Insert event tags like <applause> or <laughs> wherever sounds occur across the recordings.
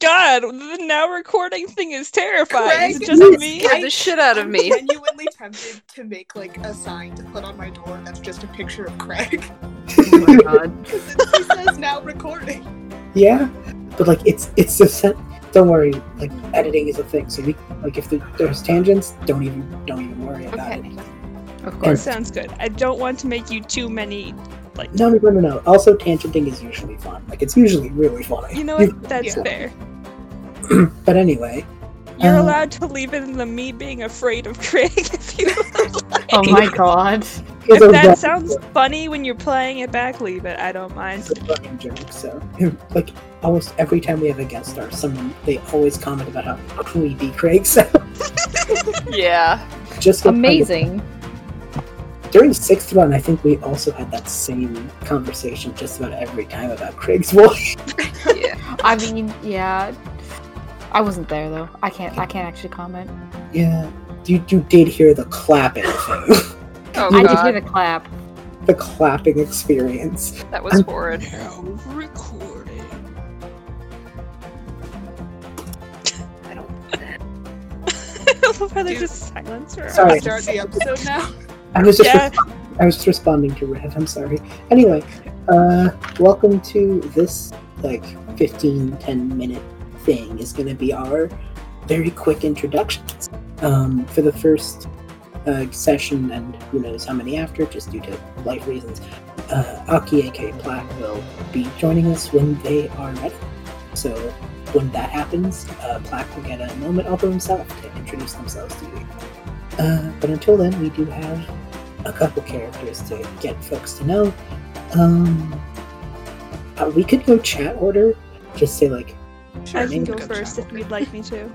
God, the now recording thing is terrifying. Is it Craig, just me? Scared the shit out of me. I'm me. genuinely tempted to make like a sign to put on my door that's just a picture of Craig. <laughs> Oh my <laughs> god. Because it says now recording. Yeah, but like it's it's the set. Don't worry, like editing is a thing. So we like if the, there's tangents, don't even don't even worry about Okay. it. Of That sounds good. I don't want to make you too many. Like, No, no, no, no, no. Also, tangenting is usually fun. Like it's usually really funny. you know what? That's Yeah. fair. <clears throat> but anyway, You're Um, allowed to leave it in the me being afraid of Craig <laughs> if you would <laughs> like. Oh my god. If that running- sounds funny when you're playing it back, leave it. I don't mind. it's a running joke. So <laughs> like almost every time we have a guest star, someone they always comment about how creepy Craig sounds. Yeah. Just like- Amazing. During sixth run, I think we also had that same conversation just about every time about Craig's voice. <laughs> Yeah. I mean, yeah. I wasn't there though. I can't. I can't actually comment. Yeah, you you did hear the clapping thing, <laughs> Oh I did hear the clap. the clapping experience. That was horrid. Now <laughs> recording. I don't. I love how they Dude. just silence her. Sorry. Start the episode now. I was just Yeah. I was just responding to Rev. I'm sorry. Anyway, uh, welcome to this like 15 10 minute thing is going to be our very quick introductions. Um, for the first uh, session and who knows how many after, just due to life reasons, uh, Aki aka Plaque will be joining us when they are ready. So when that happens, uh, Plaque will get a moment all to himself to introduce themselves to you. Uh, but until then, we do have a couple characters to get folks to know. Um, uh, we could go chat order. Just say like, I can go go first chat if you'd like me to.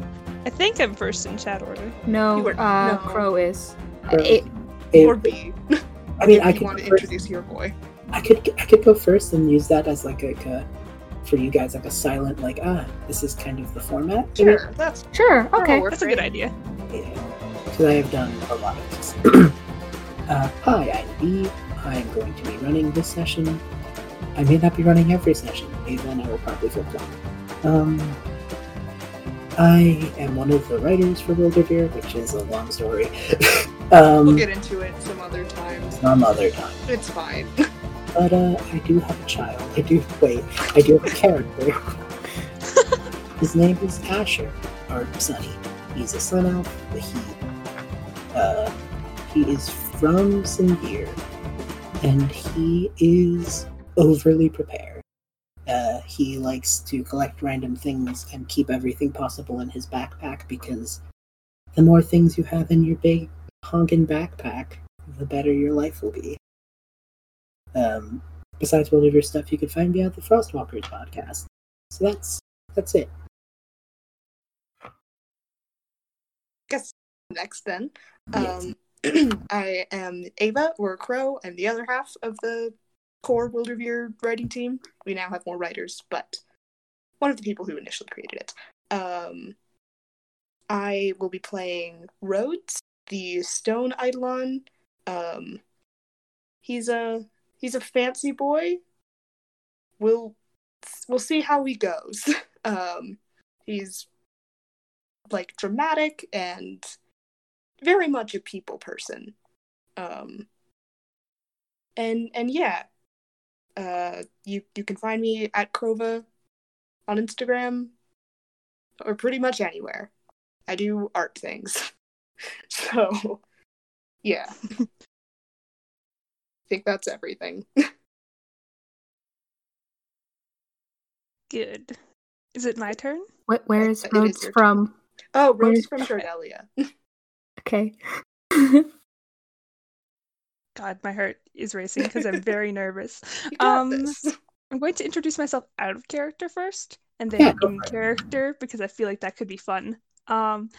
I think I'm first in chat order. No, You were- uh, no. Crow is. Crow. It, A- Or B. I <laughs> mean, if I you could want to first, introduce your boy. I could I could go first and use that as like a, like a for you guys like a silent like ah this is kind of the format. maybe? Sure, that's sure. Okay. That's a good idea. Because I have done a lot of this. <clears throat> uh, hi, I'm B. I'm going to be running this session. I may not be running every session. Ava and I will probably flip flop. Um, I am one of the writers for Wilderveer, which is a long story. <laughs> um, we'll get into it some other time. some other time. It's fine. <laughs> But uh, I do have a child. I do wait. I do have a character. <laughs> His name is Asher, or Sunny. He's a sun elf. But he, uh, he is from Sindir, and he is overly prepared. Uh, he likes to collect random things and keep everything possible in his backpack because the more things you have in your big honkin' backpack, the better your life will be. Um, besides all of your stuff, you can find me at the Frostwalkers podcast. So that's that's it. Guess next then. Um, <clears throat> I am Ava or Crow. I'm the other half of the core Wilderveer writing team. We now have more writers, but one of the people who initially created it. Um, I will be playing Rhodes, the Stone Eidolon. Um, he's a he's a fancy boy. We'll we'll see how he goes. <laughs> um, he's like dramatic and very much a people person. Um, and and yeah, uh, you you can find me at Krova on Instagram or pretty much anywhere. I do art things, <laughs> so yeah. I <laughs> think that's everything. Good. Is it my turn? Wh- where is It is Rhodes your from? Oh, Rose Where's- from Jordelia. <laughs> Okay. God, my heart is racing because I'm very <laughs> nervous. Um, this. I'm going to introduce myself out of character first, and then Yeah, in character because I feel like that could be fun. Um,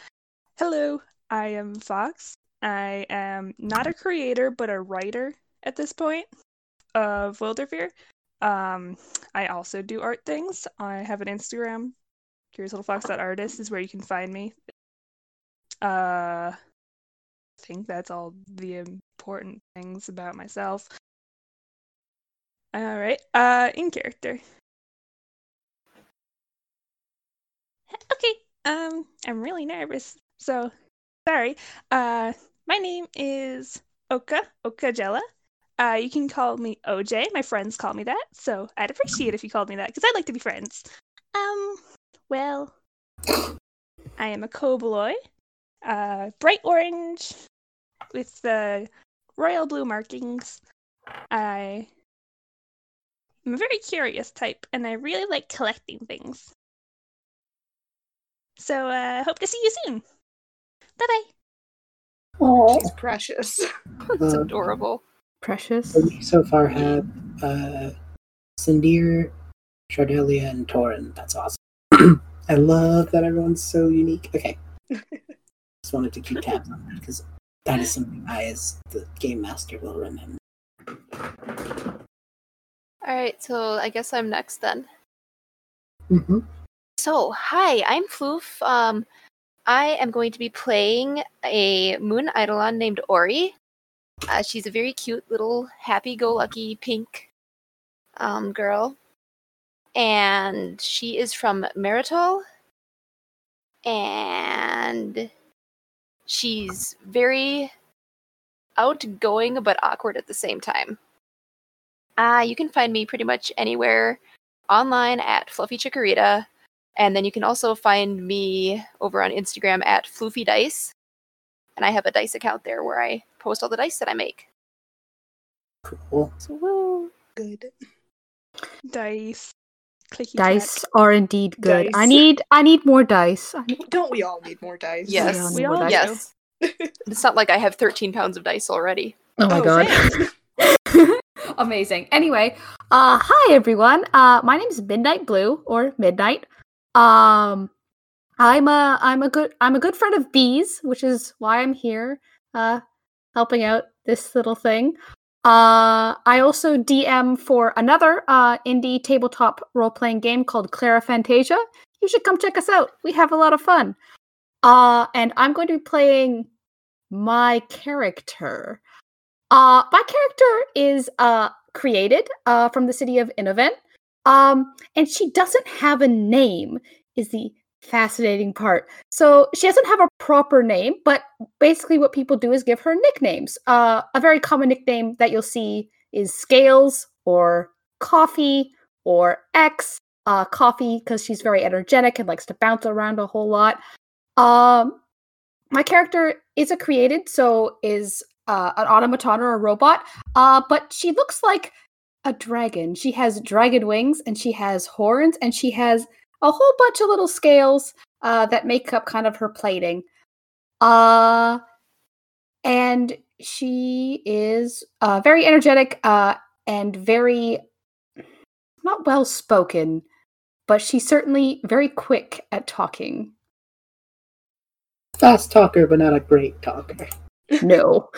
hello, I am Fox. I am not a creator, but a writer at this point of Wilderveer. Um, I also do art things. I have an Instagram, curiouslittlefox.artist is where you can find me. Uh, think that's all the important things about myself. All right. Uh, in character. Okay, um, I'm really nervous. So, sorry. Uh, my name is Oka Okajella. Uh, you can call me OJ. My friends call me that, so I'd appreciate if you called me that because I'd like to be friends. Um, well, I am a Koboloy, uh, bright orange with the royal blue markings. I am a very curious type, and I really like collecting things. So, uh, hope to see you soon. Bye bye. Aw. She's precious. <laughs> That's Uh, adorable. Precious. So we so far have uh, Sindir, Shardelia, and Torin. That's awesome. <clears throat> I love that everyone's so unique. Okay. <laughs> Just wanted to keep tabs on that because that is something I, as the game master, will remember. All right, so I guess I'm next then. hmm So, hi, I'm Floof. Um, I am going to be playing a Moon Eidolon named Ori. Uh, she's a very cute little happy-go-lucky pink um, girl, and she is from Meritol. And she's very outgoing but awkward at the same time. Uh, you can find me pretty much anywhere online at Fluffy Chikorita. And then you can also find me over on Instagram at Floofy Dice. And I have a dice account there where I post all the dice that I make. Cool. So woo. Good. Dice. Clicky Dice are indeed good. I need I need more dice. Need- Don't we all need more dice? Yes. all We more all dice. do. Yes. <laughs> it's not like I have 13 pounds of dice already. Oh my Oh, god. <laughs> <laughs> Amazing. Anyway, uh hi everyone. Uh my name is Midnight Blue or Midnight. Um I'm a I'm a good I'm a good friend of Bees, which is why I'm here uh helping out this little thing. Uh I also DM for another uh indie tabletop role-playing game called Clara Fantasia. You should come check us out. We have a lot of fun. Uh and I'm going to be playing my character. Uh, my character is uh, created uh, from the city of Innovent, um, and she doesn't have a name. Is the fascinating part. So she doesn't have a proper name, but basically what people do is give her nicknames. Uh, a very common nickname that you'll see is Scales or Coffee or X. Uh, coffee because she's very energetic and likes to bounce around a whole lot. Um, my character is a created, so is uh, an automaton or a robot, uh, but she looks like a dragon. She has dragon wings and she has horns and she has a whole bunch of little scales uh, that make up kind of her plating. Uh, and she is uh, very energetic uh, and very not well spoken, but she's certainly very quick at talking. Fast talker, but not a great talker. <laughs> No.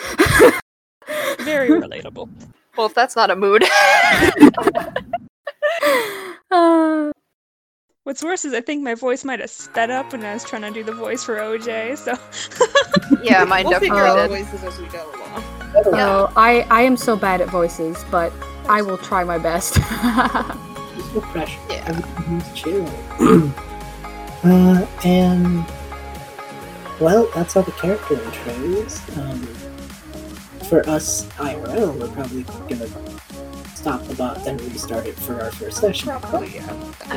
Very relatable. Well, if that's not a mood. <laughs> <laughs> uh, What's worse is I think my voice might have sped up when I was trying to do the voice for OJ. So <laughs> yeah, mine we'll figure out did. voices as we go along. Oh, I I am so bad at voices, but I will try my best. There's no pressure. Yeah. Everything's chill. <clears throat> uh, and well, that's all the character intros. Um, for us IRL, we're probably gonna stop the bot then restart it for our first session. Probably, yeah.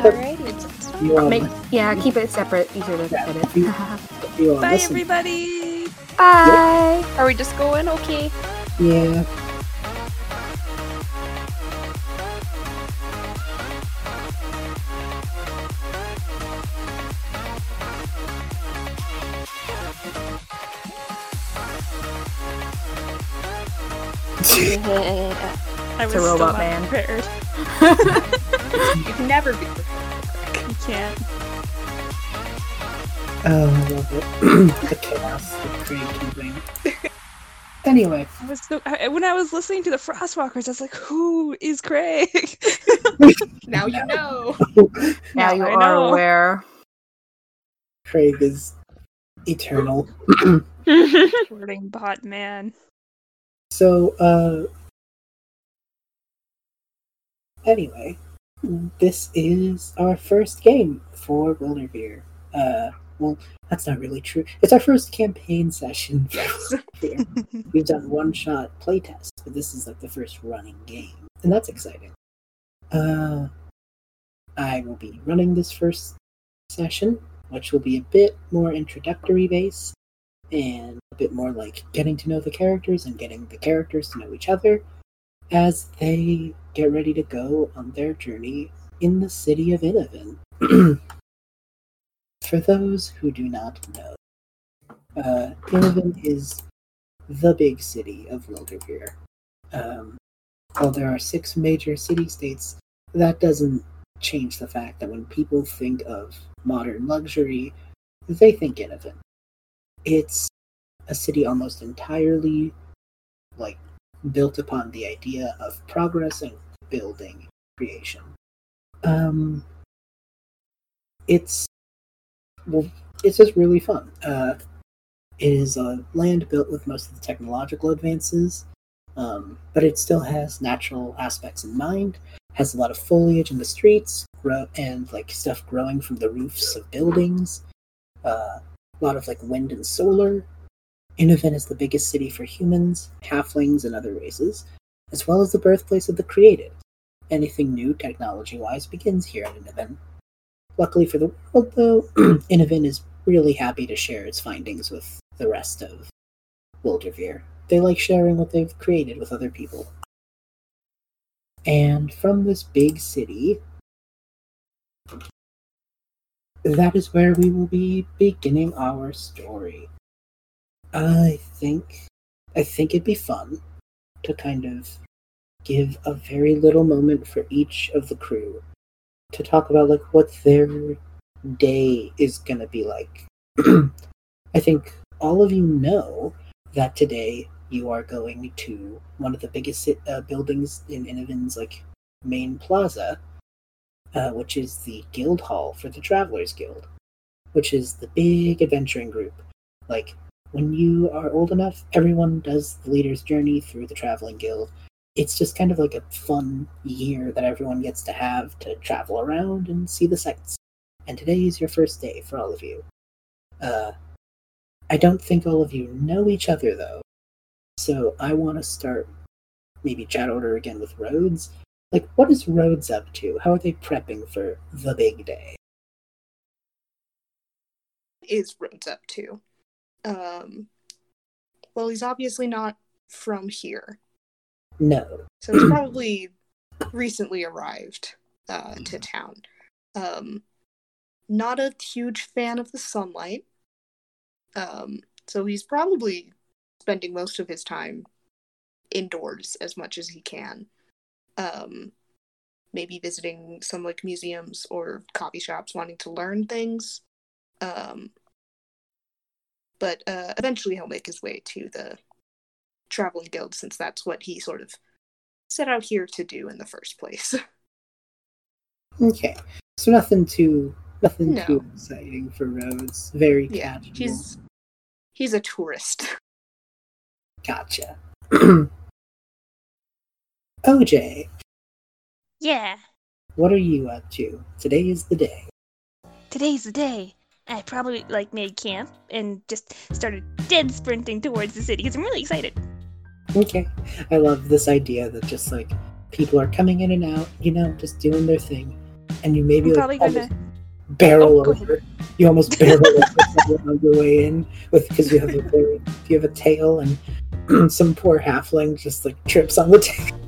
Alrighty. You all Make, yeah, keep it separate, easier to Yeah, edit. you- you bye listen- everybody. Bye. Are we just going? Okay. Yeah. <laughs> Yeah. I was a still robot not man. prepared. <laughs> You can never be You can't. Oh, I love it. the chaos that Craig can bring. Anyway, I was so I, when I was listening to the Frostwalkers, I was like, "Who is Craig?" <laughs> Now you know. <laughs> now you I are know. aware. Craig is eternal. <clears throat> Wording bot man. So, uh, anyway, this is our first game for Wilderveer. Uh, well, that's not really true. It's our first campaign session. <laughs> <laughs> We've done one shot playtest, but this is like the first running game, and that's exciting. Uh, I will be running this first session, which will be a bit more introductory based and a bit more like getting to know the characters and getting the characters to know each other as they get ready to go on their journey in the city of Innovin. <clears throat> For those who do not know, uh, Innovin is the big city of Wilderveer. Um, while there are six major city states, that doesn't change the fact that when people think of modern luxury, they think Innovin. It's a city almost entirely like built upon the idea of progress and building creation. Um, it's well, it's just really fun. Uh, it is a land built with most of the technological advances, um, but it still has natural aspects in mind. Has a lot of foliage in the streets, grow and like stuff growing from the roofs of buildings. Uh, a lot of like wind and solar. Innovin is the biggest city for humans, halflings, and other races, as well as the birthplace of the creative. Anything new technology wise begins here at Innovin. Luckily for the world, though, <clears throat> Innovin is really happy to share its findings with the rest of Wilderveer. They like sharing what they've created with other people. And from this big city, that is where we will be beginning our story. I think I think it'd be fun to kind of give a very little moment for each of the crew to talk about like what their day is gonna be like. <clears throat> I think all of you know that today you are going to one of the biggest uh, buildings in Innovin's like main plaza, uh, which is the guild hall for the Travelers Guild, which is the big adventuring group. Like when you are old enough, everyone does the leader's journey through the traveling guild. It's just kind of like a fun year that everyone gets to have to travel around and see the sights. And today is your first day for all of you. Uh, I don't think all of you know each other though, so I want to start maybe chat order again with Rhodes. Like, what is Rhodes up to? How are they prepping for the big day? is Rhodes up to? Um, well, he's obviously not from here, No. so he's probably recently arrived uh, to town. Um, not a huge fan of the sunlight, um, so he's probably spending most of his time indoors as much as he can. Um, maybe visiting some like museums or coffee shops, wanting to learn things. Um, but uh, eventually he'll make his way to the traveling guild since that's what he sort of set out here to do in the first place. <laughs> Okay. So nothing too nothing No. too exciting for Rhodes. Very yeah, casual. he's he's a tourist. <laughs> Gotcha. <clears throat> OJ, Yeah, what are you up to? Today is the day. today's the day. I probably like made camp and just started dead sprinting towards the city because I'm really excited. Okay. I love this idea that just like people are coming in and out, you know, just doing their thing. And you maybe I'm like probably gonna. almost barrel Oh, over. You almost <laughs> barrel over someone on your way in with because you have a very you have a tail and <clears throat> some poor halfling just like trips on the <laughs> tail.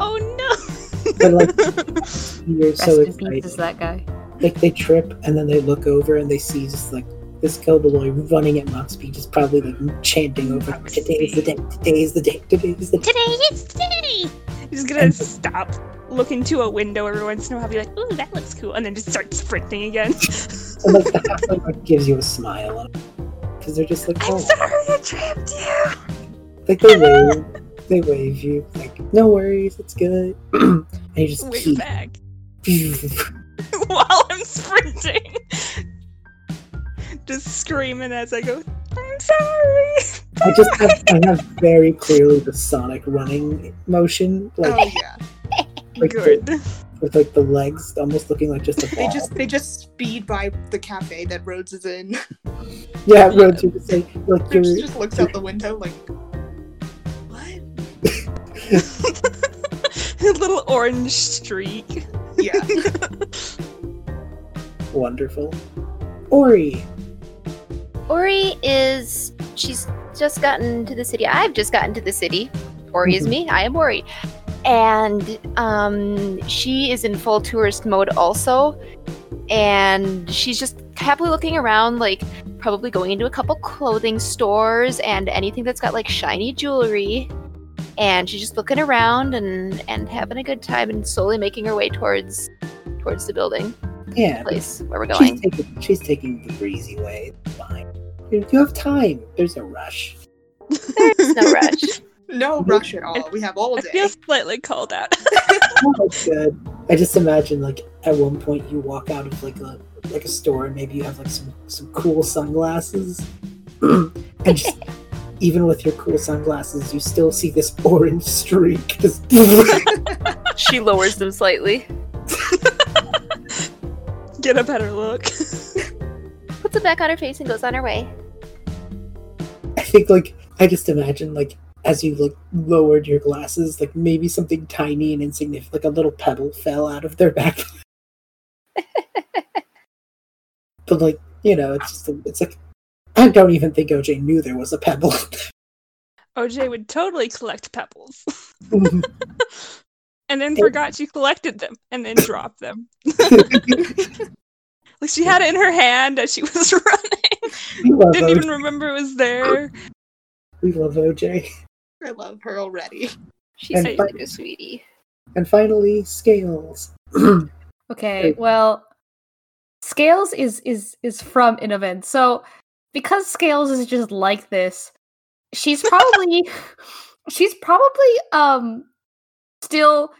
Oh no! But, like, <laughs> You're Rest so in peace excited. is that guy. Like they trip and then they look over and they see just like this Kelbaloi running at max speed, just probably like chanting over today is the day, today is the day, today is the day. Today is today. He's gonna stop, look into a window every once in a while, be like, "Ooh, that looks cool," and then just start sprinting again. <laughs> And like the halfling gives you a smile because they're just like, I'm oh, sorry I tripped you. like they wave, they wave you like, no worries, it's good, <clears throat> and you just Wait keep. back <laughs> <laughs> while I'm <laughs> sprinting, just screaming as I go. I'm sorry. I just have, I have very clearly the Sonic running motion, like oh yeah. like Good. the, with like the legs almost looking like just a They just they just speed by the cafe that Rhodes is in. yeah, Rhodes, you just say like Rhodes you're just looks out the window like, what? <laughs> A little orange streak. Yeah. <laughs> wonderful. Ori, Ori is she's just gotten to the city. I've just gotten to the city. Ori is Mhm. me. I am Ori. And um she is in full tourist mode also. And she's just happily looking around, like probably going into a couple clothing stores and anything that's got like shiny jewelry. And she's just looking around and and having a good time and slowly making her way towards towards the building yeah, place where we're she's going. taking she's taking the breezy way. Fine. You you have time. There's no rush. There's <laughs> no rush. No rush at all. We have all day. I day. feel slightly called out. <laughs> Oh, that's good. I just imagine like at one point you walk out of like a like a store and maybe you have like some some cool sunglasses, <clears throat> and just <laughs> even with your cool sunglasses, you still see this orange streak. Just she lowers them slightly. Get a better look. <laughs> puts it back on her face and goes on her way. I think like I just imagine like as you like lowered your glasses, like maybe something tiny and insignificant, like a little pebble fell out of their back. <laughs> but like you know, it's just it's like I don't even think OJ knew there was a pebble. <laughs> OJ would totally collect pebbles. Mm-hmm. And then forgot she collected them and then dropped them. <laughs> Like she had it in her hand as she <laughs> was running. Didn't OJ. even remember it was there. We love OJ. I love her already. She's And such fi- a sweetie. And finally, scales. <clears throat> Okay, well, Scales is is is from an event. So because Scales is just like this, she's probably <laughs> she's probably um still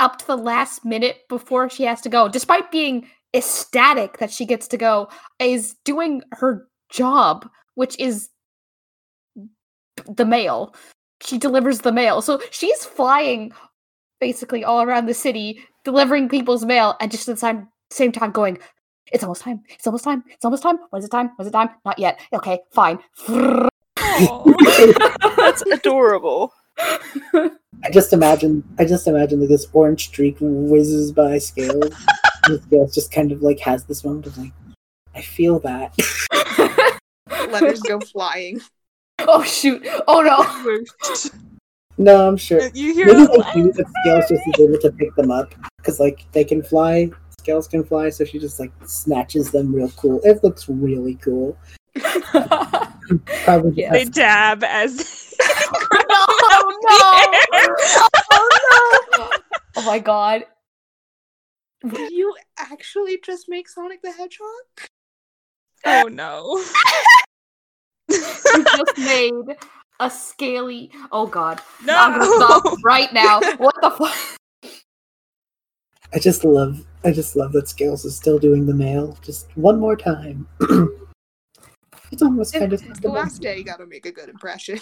up to the last minute before she has to go, despite being ecstatic that she gets to go, is doing her job, which is the mail. She delivers the mail. So she's flying basically all around the city, delivering people's mail, and just at the same, same time going, It's almost time. It's almost time. It's almost time. When is it time? When is it time? Not yet. Okay, fine. <laughs> That's adorable. I just imagine, I just imagine that this orange streak whizzes by scales. and scales just kind of like has this moment of like, I feel that. <laughs> Letters go flying. oh shoot. Oh no. <laughs> no, I'm sure. you hear Maybe a they do, but scales just is able to pick them up because like they can fly. Scales can fly, so she just like snatches them real cool. It looks really cool. <laughs> Probably Yeah. they dab as oh no. <laughs> Oh, <laughs> oh no. Oh my god. Did you actually just make Sonic the Hedgehog? Oh no. <laughs> I just made a scaly. Oh god. I'm gonna No. stop right now. What the fuck? I just love I just love that Scales is still doing the mail. Just one more time. <clears throat> it's almost kind of It's the last day. You gotta make a good impression.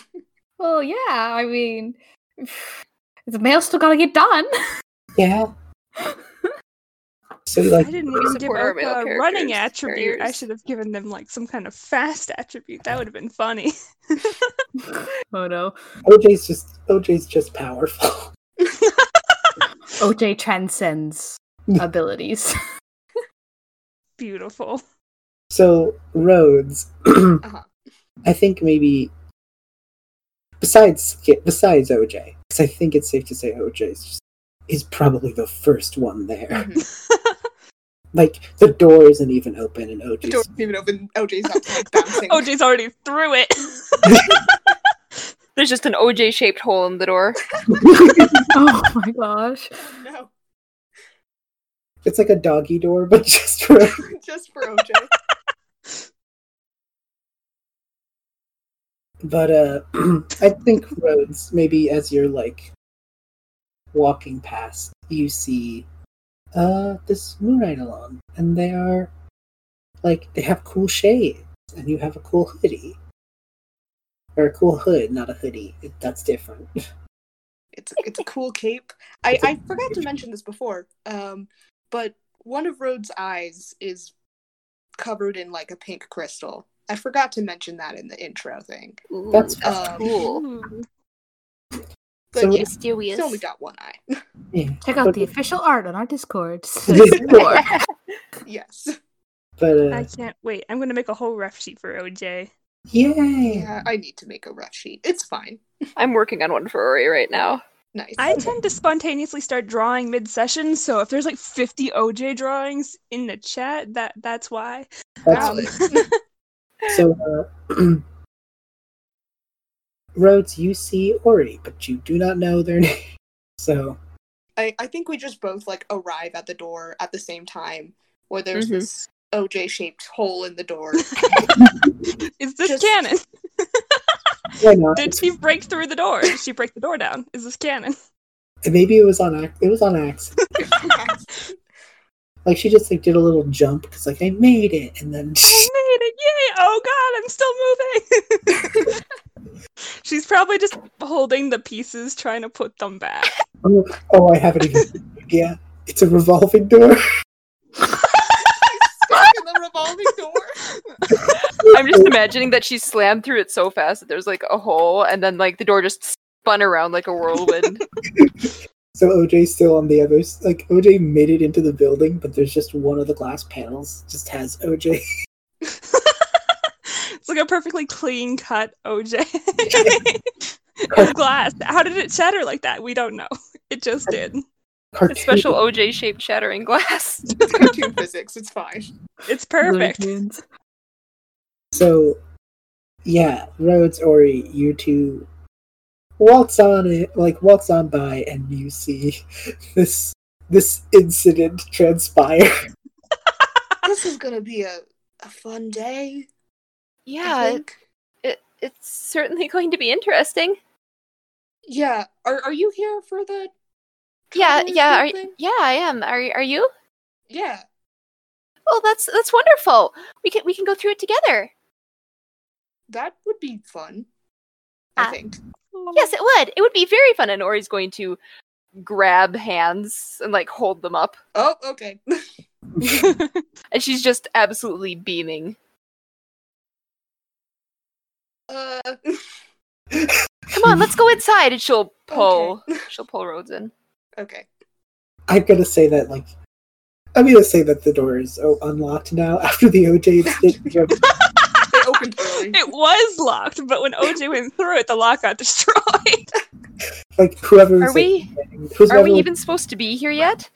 Well, yeah. I mean, <sighs> the mail still gotta get done. Yeah. So like, I didn't We even give support our Oka male a running characters, attribute. I should have given them like some kind of fast attribute. That would have been funny. <laughs> Oh no. OJ's just OJ's just powerful. OJ transcends <laughs> abilities. <laughs> Beautiful. So Rhodes, <clears throat> Uh-huh. I think maybe besides besides OJ, because I think it's safe to say OJ is just, is probably the first one there. Mhm. <laughs> <laughs> Like the door isn't even open, and The OJ's door's even open. OJ's outside <laughs> bouncing. OJ's already through it. There's just an OJ shaped hole in the door. oh my gosh. No, it's like a doggy door, but just for just for OJ. But uh <clears throat> I think Rhodes, maybe as you're like walking past, you see uh this Moon Eidolon. And they are like they have cool shades and you have a cool hoodie. Or a cool hood, not a hoodie. It, that's different. <laughs> It's it's a cool cape. I I forgot to mention this before. Um, but one of Rhodes' eyes is covered in like a pink crystal. I forgot to mention that in the intro thing. Ooh, That's Um, cool. But So- yeah, Mysterious. he's only got one eye. <laughs> Yeah. Check out But- the official art on our Discord. <laughs> <laughs> Discord. yes. But uh, I can't wait. I'm gonna make a whole ref sheet for OJ. yay! Yeah, I need to make a rough sheet. It's fine. I'm working on one for Ori right now. Nice. I tend to spontaneously start drawing mid-session, so if there's like 50 OJ drawings in the chat, that that's why. That's Um, so. Uh, <clears throat> Rhodes, you see Ori, but you do not know their <laughs> name. So I, I think we just both like arrive at the door at the same time where there's Mhm. this OJ shaped hole in the door. <laughs> Is this Just- canon? <laughs> Did she break through the door? Did she break the door down? Is this canon? Maybe it was on ac- it was on accident. Like she just like did a little jump because like I made it, and then I made it! Yay! Oh god, I'm still moving! <laughs> She's probably just holding the pieces, trying to put them back. oh, oh I haven't even yeah, it's a revolving door. <laughs> Stuck in the revolving door. I'm just imagining that she slammed through it so fast that there's like a hole, and then like the door just spun around like a whirlwind. <laughs> So OJ's still on the others. Like OJ made it into the building, but there's just one of the glass panels just has OJ. It's like a perfectly clean cut OJ. <laughs> it's glass. How did it shatter like that? We don't know. It just did. Cartoon. It's special OJ shaped shattering glass. It's <laughs> cartoon physics. It's fine. It's perfect. So, yeah, Rhodes, Ori, you two waltz on it, like waltz on by, and you see <laughs> this this incident transpire. This is gonna be a, a fun day. I yeah, think. it, it's certainly <laughs> going to be interesting. Yeah. Are are you here for the Yeah, yeah, are, yeah, I am. Are are you? Yeah. Oh, that's that's wonderful. We can we can go through it together. That would be fun. I Ah. think. Yes, it would. It would be very fun. And Ori's going to grab hands and like hold them up, Oh, okay. <laughs> <laughs> and she's just absolutely beaming. Uh <laughs> Come on, let's go inside. And she'll pull. Okay. <laughs> She'll pull Rhodes in. okay. I'm gonna say that, like, I'm gonna say that the door is oh, unlocked now after the OJ incident. <laughs> It opened early. It was locked, but when OJ went through it, the lock got destroyed. like whoever Are we? who's Are we even supposed to be here yet?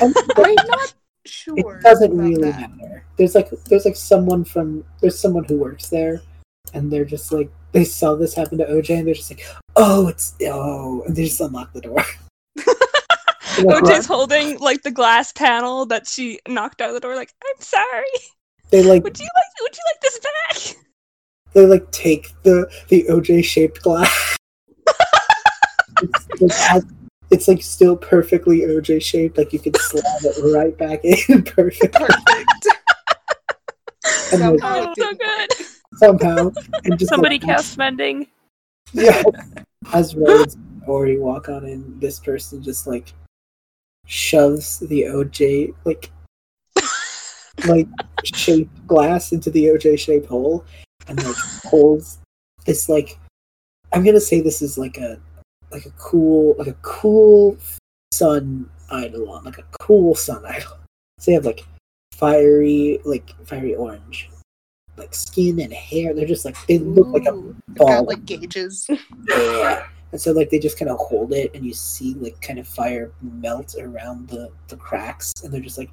I'm not sure. it doesn't about really that. matter. There's like there's like someone from there's someone who works there, and they're just like they saw this happen to OJ, and they're just like, oh, it's oh, and they just unlock the door. <laughs> OJ's holding like the glass panel that she knocked out of the door. Like, I'm sorry. they like Would you like? Would you like this back? they like take the the OJ shaped glass. it's, it's, <laughs> it's like still perfectly OJ shaped, like you can slide it right back in <laughs> perfect Perfect. And Somehow Oh, so good. Work. somehow, and just Somebody like, cast mending. Yeah. <laughs> As Rhodes and Ori walk on in, this person just like shoves the OJ like <laughs> like shaped glass into the OJ shaped hole and like holds this like I'm gonna say this is like a like a cool like a cool sun idol on like a cool sun idol. So they have like fiery like fiery orange like skin and hair. They're just like they look like a ball. got like gauges. <laughs> Yeah. And so like they just kind of hold it and you see like kind of fire melt around the, the cracks and they're just like,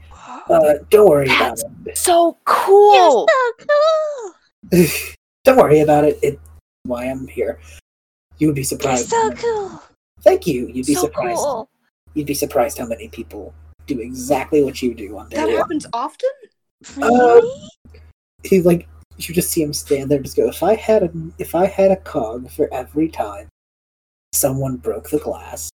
uh, don't worry about it." <laughs> So cool. so cool. don't worry about it. It's why I'm here. You would be You're surprised. so cool. Thank you. You'd be so surprised. cool. You'd be surprised how many people do exactly what you do on day That one. happens often? Really? He like you just see him stand there and just go, if I had a if I had a cog for every time someone broke the glass,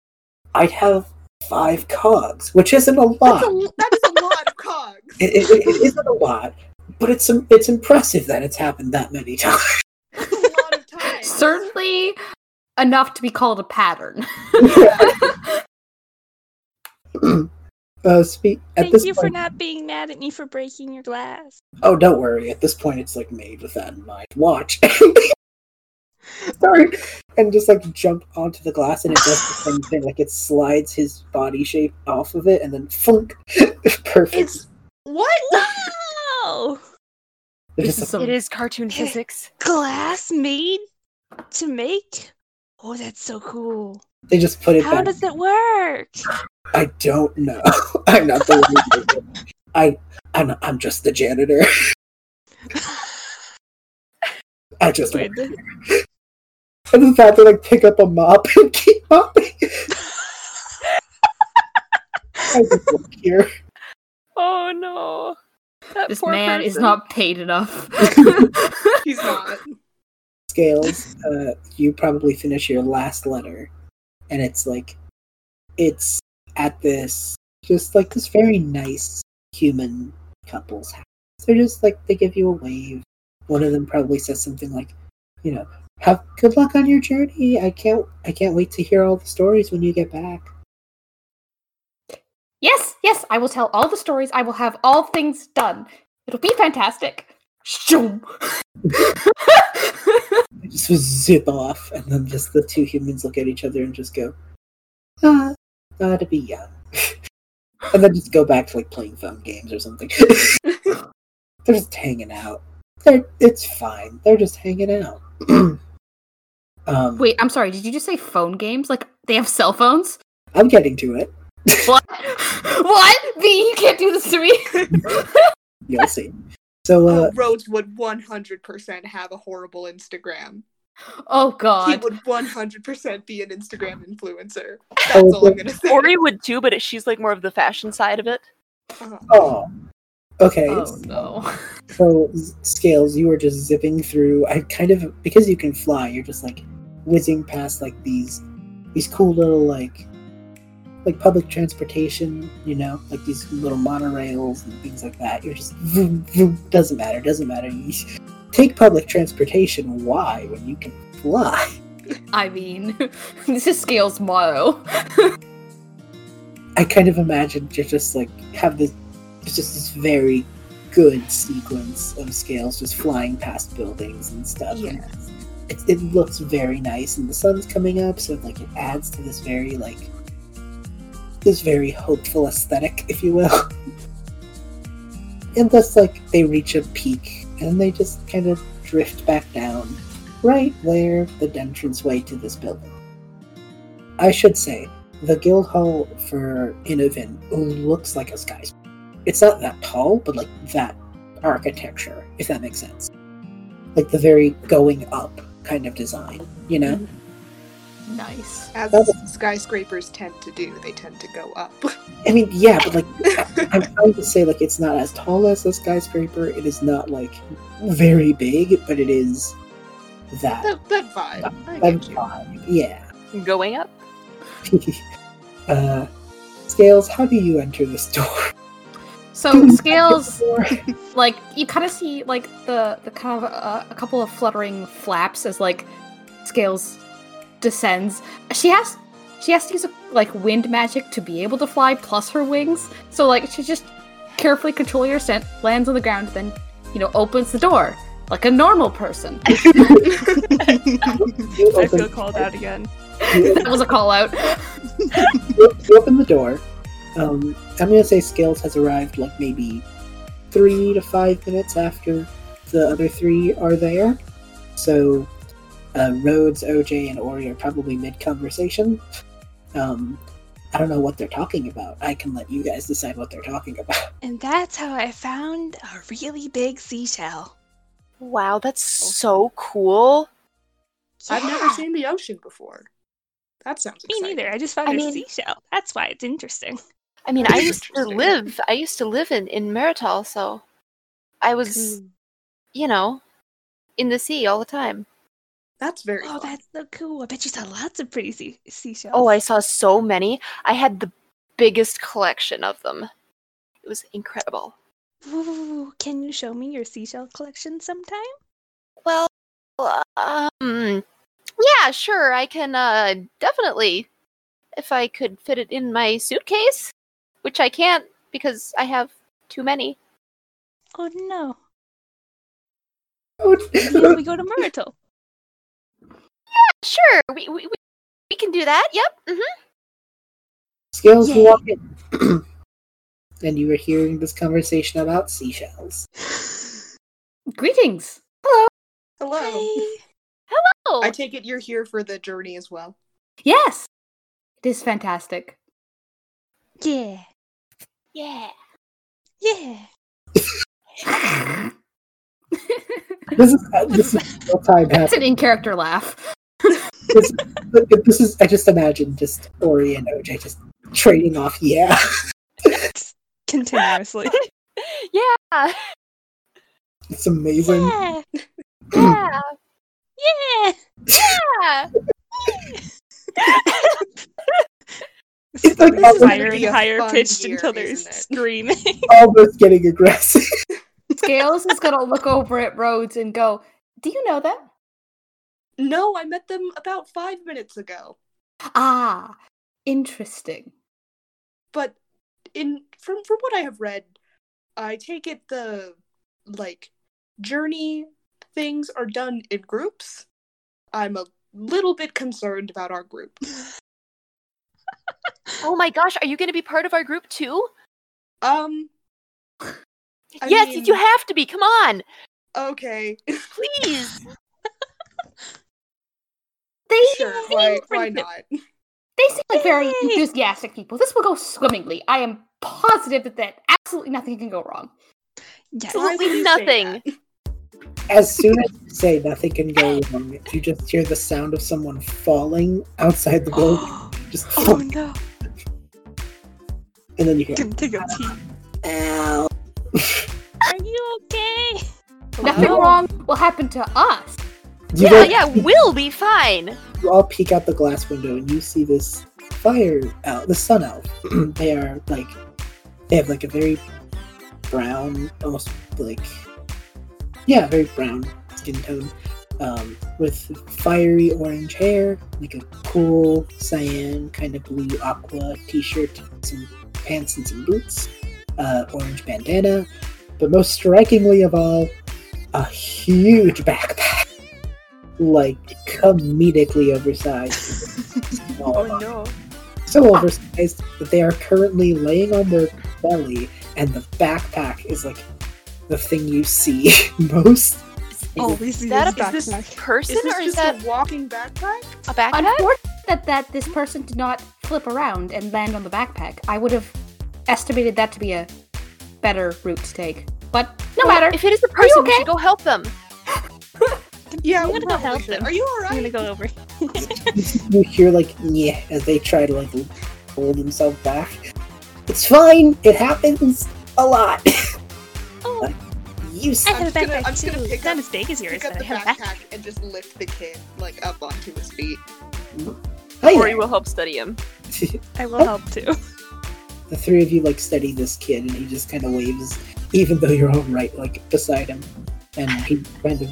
I'd have five cogs, which isn't a lot. That's a, that is a lot of cogs. it, it, it isn't a lot, but it's it's impressive that it's happened that many <laughs> times. That's a lot of time. Certainly enough to be called a pattern. <laughs> <clears throat> uh, speak at Thank this you for not being mad at me for breaking your glass. Oh, don't worry. At this point, it's like made with that in mind. Watch. <laughs> Sorry. And just like jump onto the glass, and it does the same thing. Like it slides his body shape off of it, and then funk. <laughs> Perfect. It's what? Wow! They're This just is some- It is cartoon physics. Glass made to make? Oh, that's so cool. They just put it How back. does it work? I don't know. <laughs> I'm not the one. I I'm I'm just the janitor. I just Wait, work here. I just have to like pick up a mop and keep mopping. I just work here. Oh no. That this poor man is not paid enough. He's not. Scales, uh, you probably finish your last letter, and it's like, it's at this just like this very nice human couple's house. They're just like they give you a wave. One of them probably says something like, you know, have good luck on your journey. I can't I can't wait to hear all the stories when you get back. yes, yes, I will tell all the stories. I will have all things done. It'll be fantastic. Shoom. <laughs> I <laughs> just zip off, and then just the two humans look at each other and just go, ah, gotta be young. <laughs> and then just go back to like playing phone games or something. <laughs> They're just hanging out. They're, it's fine. They're just hanging out. <clears throat> um, Wait, I'm sorry. Did you just say phone games? Like they have cell phones? I'm getting to it. What? what? V, you can't do this to me. You'll see. So, uh, Uh, Rhodes would 100% have a horrible Instagram. oh God, He would 100% be an Instagram influencer. Oh, That's all I'm gonna say. Ori would too, but she's like more of the fashion side of it. Uh, oh, okay. Oh no. <laughs> So scales, you are just zipping through. I kind of because you can fly, you're just like whizzing past like these these cool little like like public transportation, you know, like these little monorails and things like that. You're just vroom, vroom, doesn't matter, doesn't matter. You take public transportation. Why when you can fly? <laughs> I mean, <laughs> this is Scale's <laughs> motto. I kind of imagined you're just like have this it's just this very good sequence of scales just flying past buildings and stuff. and it, it looks very nice and the sun's coming up so like it adds to this very like this very hopeful aesthetic if you will. And thus like they reach a peak and they just kind of drift back down right where the entranceway to this building. I should say the guild hall for Innovin looks like a skyscraper. It's not that tall but like that architecture if that makes sense. Like the very going up kind of design, you know? Mm-hmm. Nice. As skyscrapers tend to do, they tend to go up. I mean, yeah, but like, I- <laughs> I'm trying to say, like, it's not as tall as a skyscraper. It is not, like, very big, but it is that. that, that vibe. I that get you. vibe. Yeah. Going up. <laughs> uh, Scales, how do you enter this door? So <laughs> Scales, like you kind of see like the the kind of uh, a couple of fluttering flaps as like Scales descends. She has she has to use like wind magic to be able to fly, plus her wings. So like she just carefully controlling her scent, lands on the ground, then you know opens the door like a normal person. <laughs> I feel called out again. you, <laughs> that was a call out. you- you open the door. Um, I'm gonna say Scales has arrived, like, maybe three to five minutes after the other three are there. So, uh, Rhodes, OJ, and Ori are probably mid conversation. Um, I don't know what they're talking about. I can let you guys decide what they're talking about. <laughs> And that's how I found a really big seashell. Wow, that's so cool. I've never seen the ocean before. That sounds Me exciting. neither. I just found I a mean- seashell. That's why it's interesting. I mean, I used to live. I used to live in in Merital, so I was, you know, in the sea all the time. That's very Oh, fun. that's so cool. I bet you saw lots of pretty sea- seashells. Oh, I saw so many. I had the biggest collection of them. It was incredible. Ooh, can you show me your seashell collection sometime? Well, um, Yeah, sure. I can uh definitely if I could fit it in my suitcase, which I can't because I have too many. Oh no. Oh, Maybe we go to Myrtle. Sure, we we, we- we can do that. Yep. hmm Scales Yay. walk in. <clears throat> and you are hearing this conversation about seashells. Greetings. Hello. Hello. Hello. I take it you're here for the journey as well. Yes, it is fantastic. Yeah. yeah. Yeah. <laughs> This is uh, this <laughs> is real time That's happening. an in-character laugh. This, this is I just imagine just Ori and OJ just trading off. Yeah, <laughs> Continuously. <laughs> Yeah. it's amazing. Yeah. Yeah. Yeah. Yeah. It's <laughs> like This is almost, higher and be higher pitched year, until they're isn't it? screaming. almost getting aggressive. Scales is gonna look over at Rhodes and go, "Do you know them?" No, I met them about five minutes ago. Ah, interesting. But in from from what I have read, I take it the like journey things are done in groups. I'm a little bit concerned about our group. <laughs> Oh my gosh, are you going to be part of our group too? Um I <laughs> yes, mean- you have to be. Come on, okay. <laughs> please. They sure, why seem- why not? They seem like very enthusiastic people. This will go swimmingly. I am positive that, that absolutely nothing can go wrong. Yes. Absolutely nothing. As soon as you say nothing can go wrong, you just hear the sound of someone falling outside the <gasps> building. Just oh no. and then you hear, Can take a tea. "Ow!" <laughs> Are you okay? Nothing No. wrong will happen to us. You Yeah, yeah, we'll be fine. you all peek out the glass window and you see this fire elf, the sun elf. <clears throat> they are like, they have like a very brown, almost like, yeah, very brown skin tone, um, with fiery orange hair, like a cool cyan kind of blue aqua t-shirt, some pants and some boots, uh, orange bandana, but most strikingly of all, a huge backpack <laughs> like comedically oversized. <laughs> Oh no. So oversized that they are currently laying on their belly, and the backpack is like the thing you see <laughs> most. Oh, we see Is that this a is this backpack. person Is this or is just that a walking backpack? a backpack? Unfortunate that, that this person did not flip around and land on the backpack. I would have estimated that to be a better route to take. But no Well, matter. If it is a person, we should go help them. Yeah, I'm gonna go help should. them. Are you alright? I'm gonna go over. <laughs> you hear like yeah as they try to like hold themselves back. It's fine. It happens a lot. <laughs> Oh, you s- I I'm have a just gonna- backpack I'm just too. gonna pick It's not up- as big as yours, Pick up but I the have a backpack. backpack and just lift the kid like up onto his feet. Oh, Hi Or you will help study him. <laughs> I will oh. help too. the three of you like study this kid, and he just kind of waves, even though you're all right like beside him, and he kind of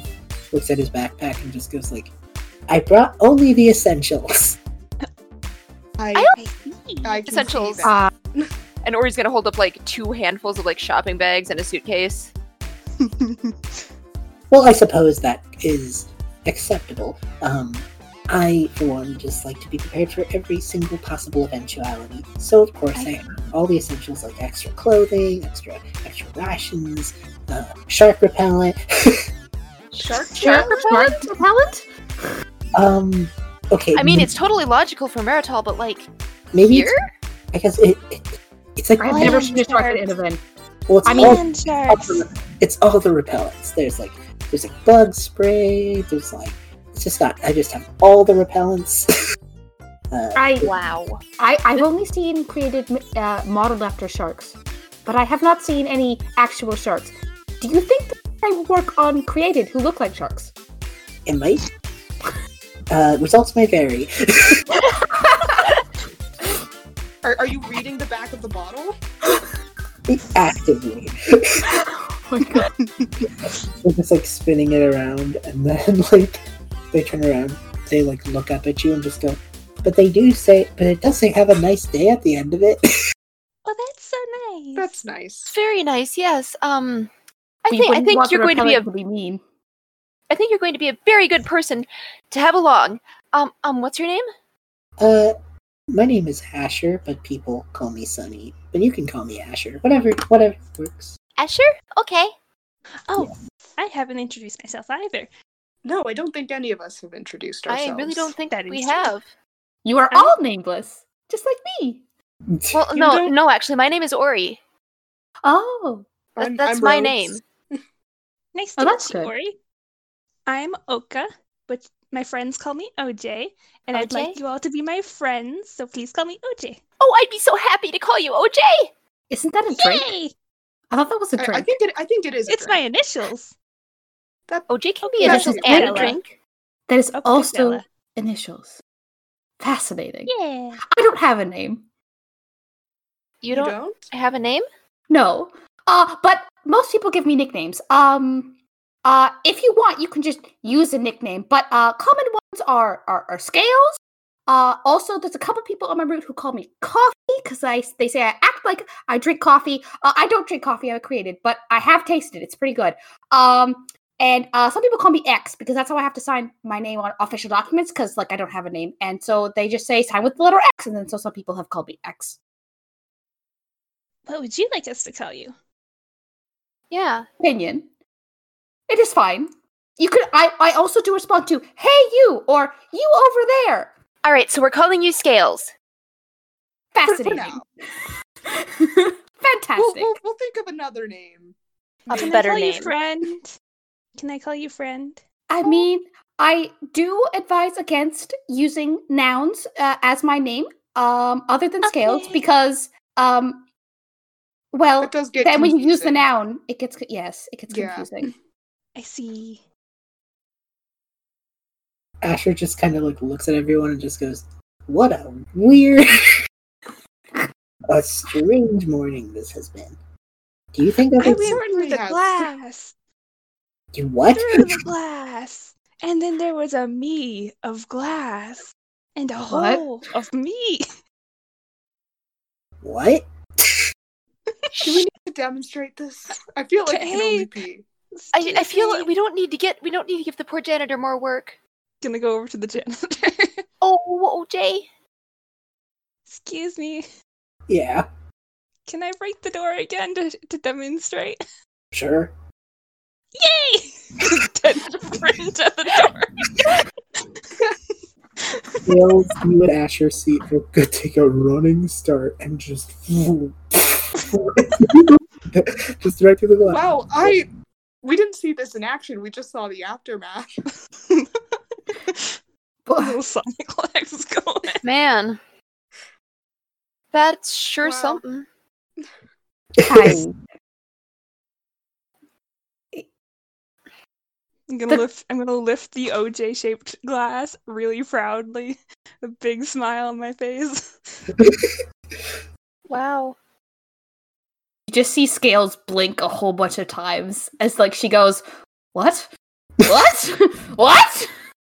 looks at his backpack and just goes like, "I brought only the essentials." <laughs> I I I see. I can Essentials. See. Uh, And Ori's gonna hold up like two handfuls of like shopping bags and a suitcase. <laughs> Well, I suppose that is acceptable. Um, I, for one, just like to be prepared for every single possible eventuality. So, of course, I have all the essentials like extra clothing, extra extra rations, uh, shark repellent. <laughs> Shark shark repellent? repellent? um, okay. I mean, m- it's totally logical for Maritol, but like maybe here, I guess it, it it's like I've never seen a shark shark. in Inoven. well, it's I mean- all, all the, it's all the repellents. There's like there's like bug spray. There's like it's just got. I just have all the repellents. <laughs> uh, I, wow. I, I've only seen created uh, modeled after sharks, but I have not seen any actual sharks. Do you think that I will work on created who look like sharks? It might. Uh, results may vary. <laughs> Are, are you reading the back of the bottle? <laughs> Actively. <laughs> oh my god. They're just like spinning it around, and then like they turn around. they like look up at you and just go, but they do say, but it does say have a nice day at the end of it. Oh, that's so nice. That's nice. Very nice. Yes. Um, I You think I think you're going to be a to be mean. I think you're going to be a very good person to have along. Um, um, what's your name? uh, my name is Asher, but people call me Sunny. But you can call me Asher. Whatever, whatever works. Asher. Okay. Oh, I haven't introduced myself either. No, I don't think any of us have introduced ourselves. I really don't think That we true. have. You are I- all nameless, just like me. Well, You no, don't- no. Actually, my name is Ori. Oh, That- I'm- that's I'm my Rose. name. Nice Oh, to that's meet you, good. Ori. I'm Oka, but my friends call me OJ, and I'd like you all to be my friends, so please call me OJ. Oh, I'd be so happy to call you OJ. isn't that a drink? Yay! I thought that was a drink. I think it. I think it is. a It's my initials. That OJ can be initials just and a Bella. drink. that is Okay, also Bella. initials. Fascinating. Yeah. I don't have a name. You don't, have a name? No. Uh, but most people give me nicknames. Um, uh, if you want, you can just use a nickname. But uh, common ones are are, are scales. Uh, also, there's a couple people on my route who call me coffee because I they say I act like I drink coffee. Uh, I don't drink coffee. I created, but I have tasted. it. It's pretty good. Um, and uh, some people call me X because that's how I have to sign my name on official documents because like I don't have a name, and so they just say sign with the letter X, and then so some people have called me X. What would you like us to call you? Yeah. opinion. It is fine. You could. I. I also do respond to "Hey you" or "You over there." All right. So we're calling you Scales. For- for Fascinating. <laughs> Fantastic. We'll, we'll, we'll think of another name. A Can better I call you name. friend? Can I call you friend? I mean, I do advise against using nouns uh, as my name, um, other than scales, because, um, well, That does get. then when you use the noun, it gets yes, it gets Yeah. confusing. <laughs> I see. Asher just kind of like looks at everyone and just goes, "What a weird, <laughs> a strange morning this has been." Do you think that I it's went certainly through the has. glass. you what? Through the glass. And then there was a me of glass. And a What? hole of me. <laughs> what? Do we need to demonstrate this? I feel like it can only be. I, I feel like we don't need to get we don't need to give the poor janitor more work. gonna go over to the janitor. <laughs> Oh, OJ. Excuse me. Yeah, Can I break the door again to, to demonstrate? sure. Yay! <laughs> Dead sprint at the door. Scales, you and Asher see are gonna take a running start and just <laughs> <laughs> just right through the glass. Wow, I. We didn't see this in action. We just saw the aftermath. <laughs> Little Sonic legs going. Man. That's sure Wow. something. <laughs> I- I'm gonna The- lift. I'm gonna lift the OJ shaped glass really proudly, a big smile on my face. Wow. You just see scales blink a whole bunch of times as like she goes, "What? What? <laughs> what?"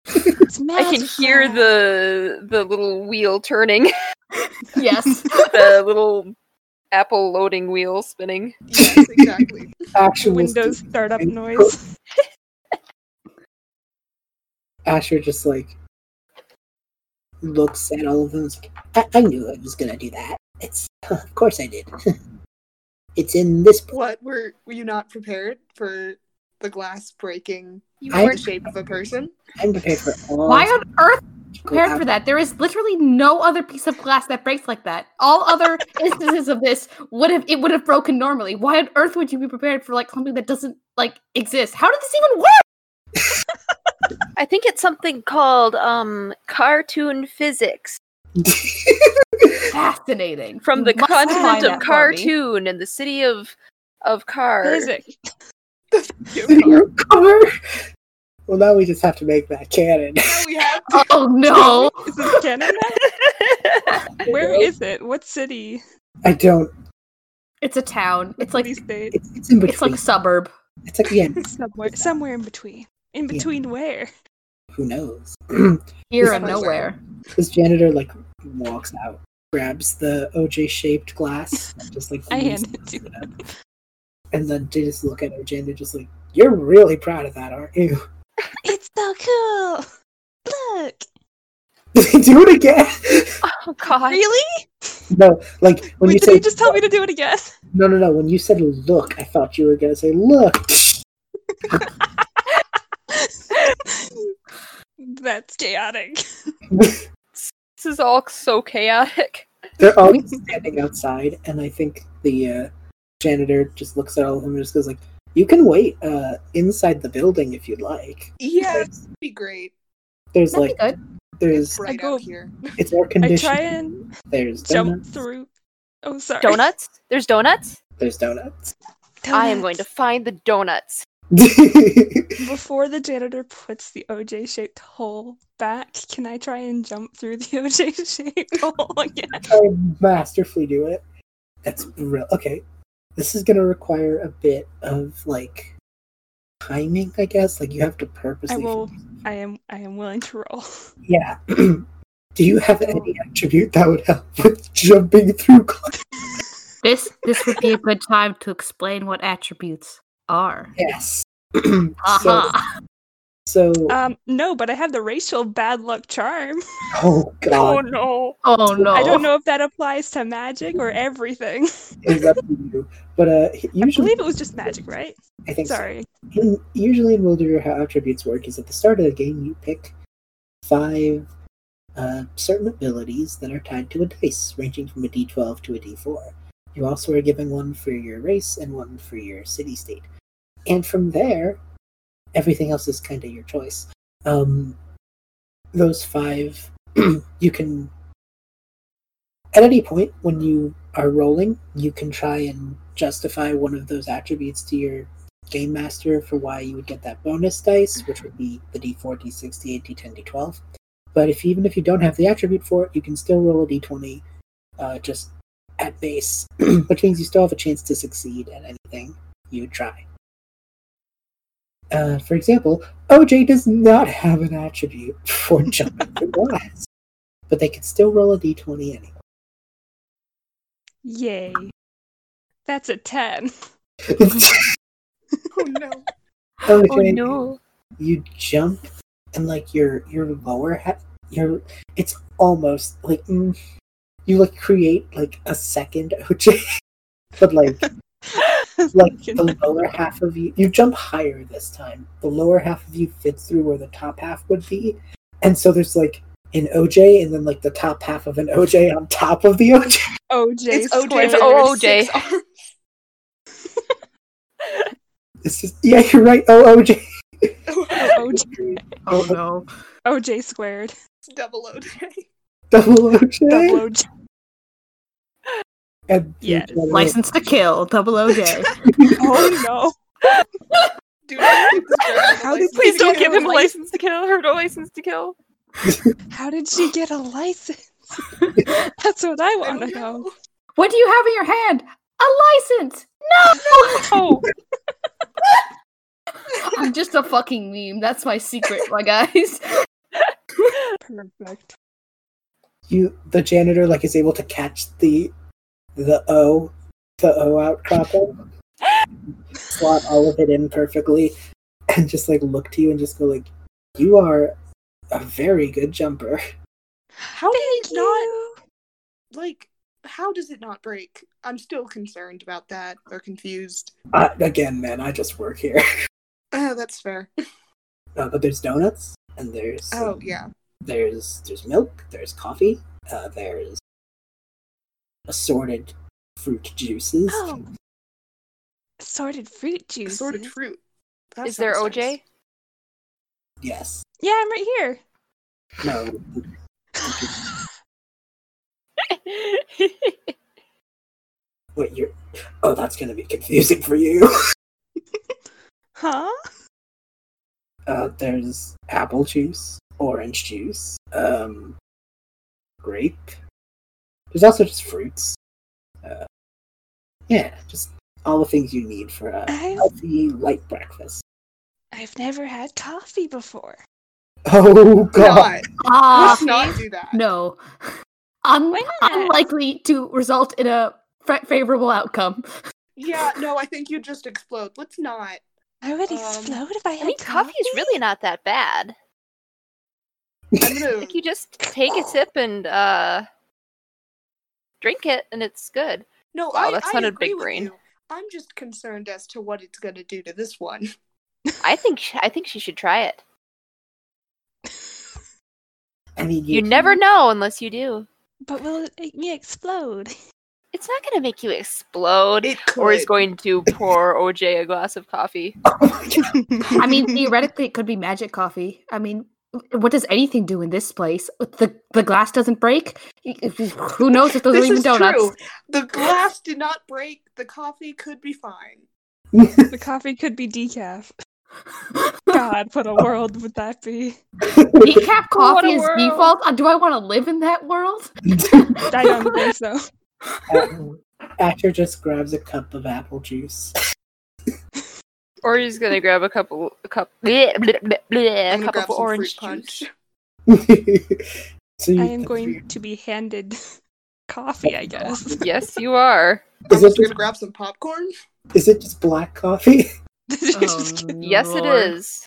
It's I can hear the the little wheel turning, <laughs> yes. <laughs> the little Apple loading wheel spinning. Yes, exactly. Actual Windows startup and- noise. Asher just like looks at all of them. and is like, I, I knew I was gonna do that. It's of course I did. It's in this book. What were were you not prepared for the glass breaking You I- the weren't shape of a person? I'm prepared for all. Why on earth prepared for that? There is literally no other piece of glass that breaks like that. All other <laughs> instances of this would have it would have broken normally. Why on earth would you be prepared for like something that doesn't like exist? How did this even work? <laughs> I think it's something called um cartoon physics Fascinating. from the must continent of that for cartoon and the city of of Car. Physics. Your cover. Well, now we just have to make that canon. We have. Oh no! Is this canon now? <laughs> Where is it? What city? I don't. It's a town. It's like City state? It's, it's in between. it's like a suburb. It's like yeah. <laughs> Somewhere, somewhere in between. In Yeah. between where? who knows? <clears throat> Here This and nowhere. this janitor like walks out, grabs the OJ shaped glass, and just like <laughs> I hand it to him. And then they just look at OJ and they're just like, You're really proud of that, aren't you? <laughs> It's so cool. Look. Did they do it again? <laughs> Oh god. Really? no, like when Wait, you did said he just tell me to do it again? No no no, when you said look, I thought you were gonna say look. That's chaotic. This is all so chaotic. They're all <laughs> standing outside, and I think the uh, janitor just looks at all of them and just goes like, "You can wait uh, inside the building if you'd like. Yeah, There's, that'd be great. there's That'd like be good. there's Right go- out here. <laughs> it's air I try and There's jump donuts. through. Oh, sorry. Donuts? There's donuts? There's donuts. I am going to find the donuts. <laughs> Before the janitor puts the OJ shaped hole back, can I try and jump through the <laughs> OJ shaped hole again? Try and masterfully do it. That's brilliant. Okay, this is gonna require a bit of like timing, I guess. Like you have to purposely. I will. I am. I am willing to roll. <laughs> Yeah. <clears throat> Do you have any attribute that would help with jumping through? This this would be a good time to explain what attributes are. Yes. <clears throat> so, so Um, no, but I have the racial bad luck charm. <laughs> oh god, Oh no! oh no. I don't know if that applies to magic or everything. <laughs> it's up to you. But uh, usually I usually believe it was just magic, right? I think so. Sorry. in, usually in Wilder, how attributes work is at the start of the game, you pick five uh, certain abilities that are tied to a dice, ranging from a d12 to a d4. You also are given one for your race and one for your city state. And from there, everything else is kind of your choice. Um, those five, <clears throat> you can. At any point when you are rolling, you can try and justify one of those attributes to your game master for why you would get that bonus dice, which would be the d4, d6, d8, d10, d12. But if even if you don't have the attribute for it, you can still roll a d20 uh, just at base, <clears throat> which means you still have a chance to succeed at anything you try. Uh, for example, OJ does not have an attribute for jumping through glass, but they can still roll a d20 anyway. Yay! That's a ten. <laughs> Oh no. <laughs> Oh no. you jump and like your your lower ha- your it's almost like mm, you like create like a second OJ, <laughs> but like <laughs> like the lower half of you you jump higher this time. The lower half of you fits through where the top half would be, and so there's like an OJ and then like the top half of an OJ on top of the OJ. <laughs> OJ It's OJ. squared. It's OJ. Six <laughs> arms. It's yeah, you're right. Oh OJ. OJ. Oh no. OJ squared. Double OJ. Double OJ. Double OJ. And Yes. License to kill, double OJ. <laughs> Oh no! <laughs> Dude, I think this girl has a How did- Please don't give him a license to kill. Her no license to kill. <laughs> How did she get a license? That's what I I want to know. know. What do you have in your hand? A license! No! Oh, I'm just a fucking meme. That's my secret, my guys. perfect. you the janitor like is able to catch the the O the O outcropping, slot all of it in perfectly, and just like look to you and just go like, "You are a very good jumper." How did Thank it not like how does it not break? I'm still concerned about that or confused. Uh, again, man, I just work here. <laughs> Oh, that's fair. Uh, but there's donuts and there's Oh yeah. there's there's milk, there's coffee, uh, there's assorted fruit juices. Oh. Assorted fruit juice. Assorted fruit. That Is there OJ? nice. Yes. Yeah, I'm right here. No. <laughs> Wait, you're. Oh, that's gonna be confusing for you. <laughs> Huh? Uh, there's apple juice, orange juice, um, grape. There's also just fruits. Uh, yeah, just all the things you need for a I've, healthy, light breakfast. I've never had coffee before. Oh god. Not. Ah, Let's not do that. no. Un- Why not? unlikely to result in a favorable outcome. Yeah, no, I think you'd just explode. Let's not. I would Um, explode if I had I mean, coffee is really not that bad. I'm gonna. Like you just take a sip and uh drink it, and it's good. No, Wow, I, that I sounded agree big with brain. you. I'm just concerned as to what it's gonna do to this one. I think sh- I think she should try it. I mean, You never know unless you do. But will it make me explode? <laughs> It's not gonna make you explode. It Or is going to pour OJ a glass of coffee. <laughs> Oh my god. <laughs> I mean, theoretically, it could be magic coffee. I mean, what does anything do in this place? The the glass doesn't break. Who knows if those This are even is donuts? true. The glass did not break. The coffee could be fine. <laughs> The coffee could be decaf. <laughs> God, what a world would that be? Decaf coffee is world. default. Uh, Do I want to live in that world? I don't think so. <laughs> Um, Asher just grabs a cup of apple juice. Or he's gonna grab a couple a cup bleh, bleh, bleh, bleh, a gonna cup of orange punch. juice. <laughs> so I am going weird. to be handed <laughs> coffee, I guess. <laughs> Yes, you are. I'm Is it just gonna grab some popcorn. is it just black coffee? Yes, it is.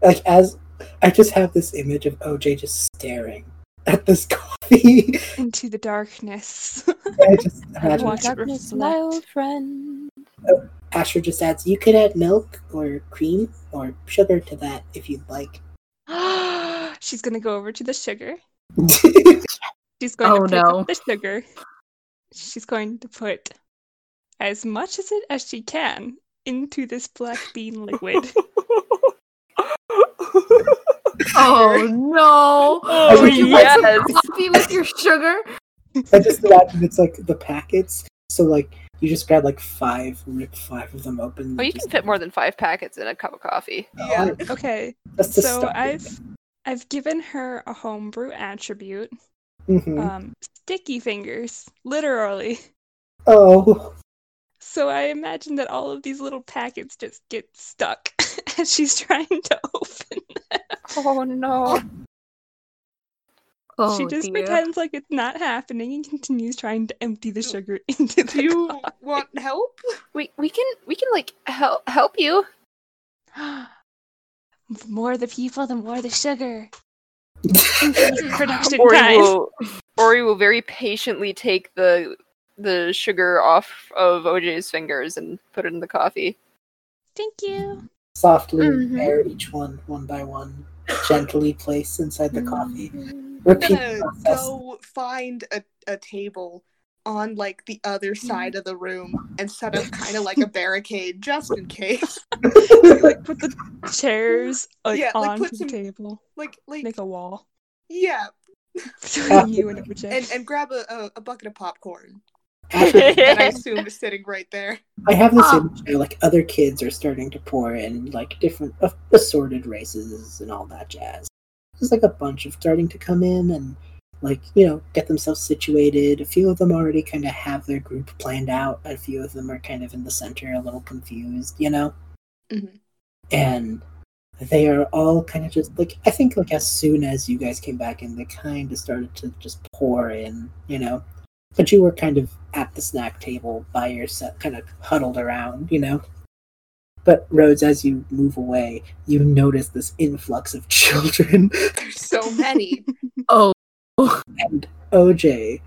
like as I just have this image of OJ just staring at this <laughs> coffee. Into the darkness. I just <laughs> imagine watch it my old friend. Oh, Asher just adds, you could add milk or cream or sugar to that if you'd like. <gasps> She's gonna go over to the sugar. <laughs> She's going Oh, to pick no. the sugar. She's going to put as much as it as she can into this black bean liquid. Oh no! Oh, Would you like some coffee with your sugar? I just imagine it's like the packets. So like you just grab like five, rip five of them open. Oh, you just- can fit more than five packets in a cup of coffee. Yeah. Okay, That's the so start. I've I've given her a homebrew attribute. Mhm. Um, sticky fingers, literally. Oh, So I imagine that all of these little packets just get stuck <laughs> as she's trying to open them. Oh no. Oh, she just dear. pretends like it's not happening and continues trying to empty the sugar <laughs> into the Do you cup. want help? We we can we can like help help you. The <gasps> more the people, the more the sugar. <laughs> Production Ori time. will Ori will very patiently take the the sugar off of OJ's fingers and put it in the coffee. Thank you. softly Mhm. pair each one one by one, gently place inside the coffee. Mm. I'm Repeat gonna process. go find a, a table on like the other side of the room and set up kind of like a barricade just in case. <laughs> like put the chairs like Yeah, like, onto put the some- table. Like like Make a wall yeah, between <laughs> you and OJ. and and grab a, a, a bucket of popcorn Asher, that I <laughs> assume is sitting right there. I have this Ah. image where like other kids are starting to pour in like different uh, assorted races and all that jazz. There's like a bunch of starting to come in and like you know get themselves situated. A few of them already kind of have their group planned out. A few of them are kind of in the center, a little confused, you know. Mhm. And they are all kind of just like I think like as soon as you guys came back in, they kind of started to just pour in, you know. But you were kind of at the snack table by yourself, kind of huddled around, you know. But Rhodes, as you move away, you notice this influx of <laughs> children There's so many. <laughs> Oh, and OJ,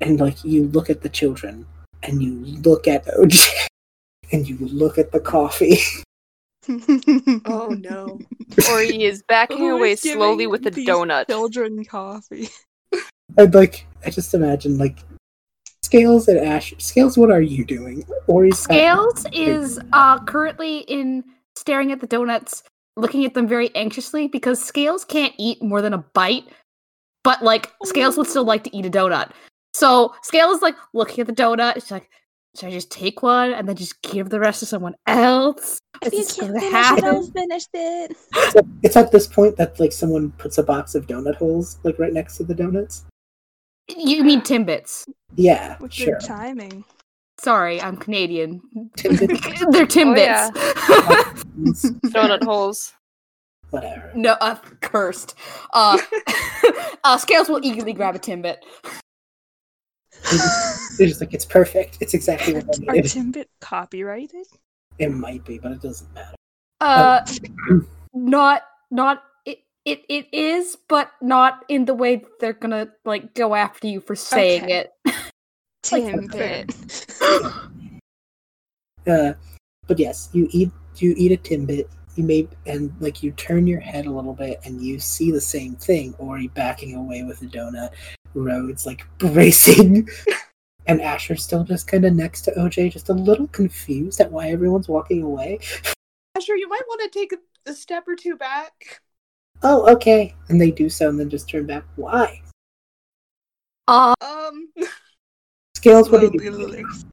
and like you look at the children, and you look at OJ, <laughs> and you look at the coffee. Oh no. Ori is backing Who away is slowly with a these donut. Children coffee. I'd like, I just imagine like Scales and Ash. Scales, what are you doing? Ori's Scales is uh currently in staring at the donuts, looking at them very anxiously because Scales can't eat more than a bite, but like Scales would still like to eat a donut. So Scales is like looking at the donut. She's like, should I just take one and then just give the rest to someone else? Is If you this can't gonna finish it, happen? I'll it. It's at, it's at this point that like someone puts a box of donut holes like right next to the donuts. You mean Timbits? Yeah, With sure. good timing. Sorry, I'm Canadian. Timbits. <laughs> They're Oh, <laughs> yeah. Timbits. Donut holes. Whatever. No, uh, cursed. Uh, <laughs> uh, Scales will eagerly grab a Timbit. They're just like, it's perfect. It's exactly what I Are. Timbit copyrighted? It might be, but it doesn't matter. Uh, not, not. It, it, it is, but not in the way they're gonna like go after you for saying Okay. it. <laughs> Timbit. <laughs> Uh, but yes, you eat you eat a timbit. You may and like you turn your head a little bit and you see the same thing, or you backing away with a donut. Rhodes like <laughs> bracing, and Asher's still just kind of next to OJ, just a little confused at why everyone's walking away. Asher, you might want to take a, a step or two back. Oh, okay, and they do so, and then just turn back. Why? Uh, Um, Scales, what did Slowly you? looks-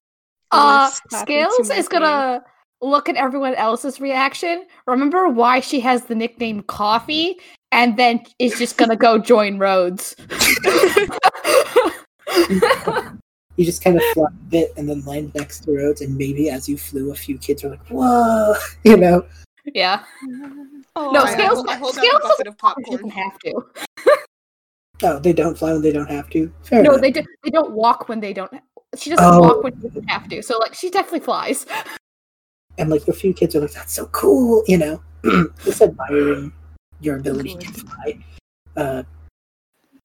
uh, looks Scales is gonna look at everyone else's reaction. Remember why she has the nickname Coffee, and then is just gonna go <laughs> join Rhodes. You just kind of fly a bit and then land next to Rhodes, and maybe as you flew, a few kids are like, "Whoa," <laughs> you know. yeah, Oh, No, I, Scales- hold, I hold Scales a bucket of she popcorn. doesn't have to. Oh, they don't fly when they don't have to. Fair No, enough. they do, they don't walk when they don't. She doesn't Oh. walk when she doesn't have to. So like she definitely flies. <laughs> and like a few kids are like, "That's so cool," you know, <clears throat> just admiring your ability to fly. Uh,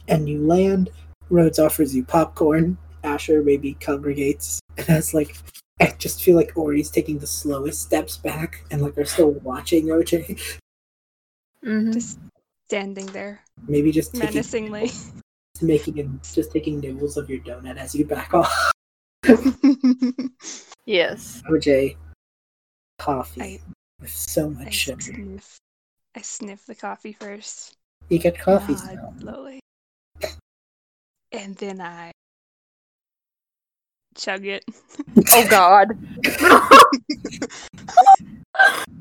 and you land. Rhodes offers you popcorn. Asher maybe congregates, and as like, I just feel like Ori's taking the slowest steps back, and like are still watching OJ. Mhm. Just standing there Maybe just taking, menacingly. making it, just taking nibbles of your donut as you back off. <laughs> Yes. OJ, coffee I- with so I much sugar. sniff. I sniff the coffee first. You get coffee smell. slowly. And then I chug it. <laughs> Oh God! <laughs>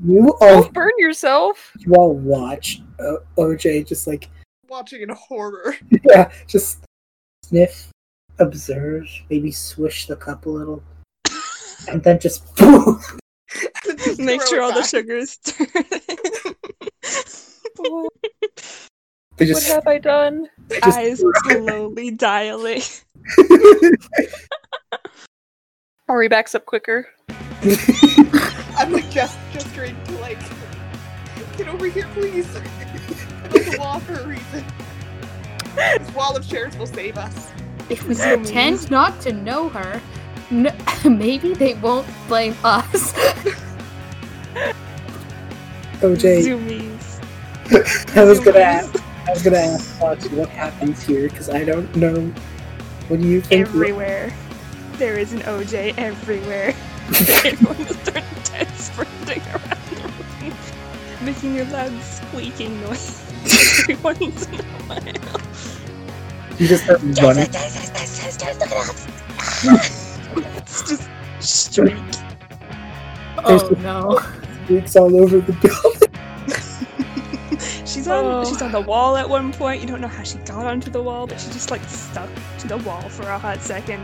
You all <laughs> Don't burn yourself. you all watch uh, OJ just like Watching in horror. <laughs> yeah, just sniff, observe, maybe swish the cup a little, <laughs> and then just boom. Make sure all the back. sugar is They What just, have I done? just Eyes slowly dilate. Hurry backs up quicker. I'm like just gesturing to like get over here, please. <laughs> I'm the wall for a reason. This wall of chairs will save us. If we Zoomies. pretend not to know her, n- <laughs> maybe they won't blame us. <laughs> OJ. Zoomies. I was gonna ask. I was gonna ask Fox what happens here because I don't know. What do you think? Everywhere. There is an OJ everywhere. Everyone just started <laughs> dead sprinting around the room, making a loud squeaking noise every once in a while. You just start running. It's just streak. There's oh the- no. Streaks all over the building. <laughs> She's on Oh. she's on the wall at one point. You don't know how she got onto the wall, but she just like stuck to the wall for a hot second,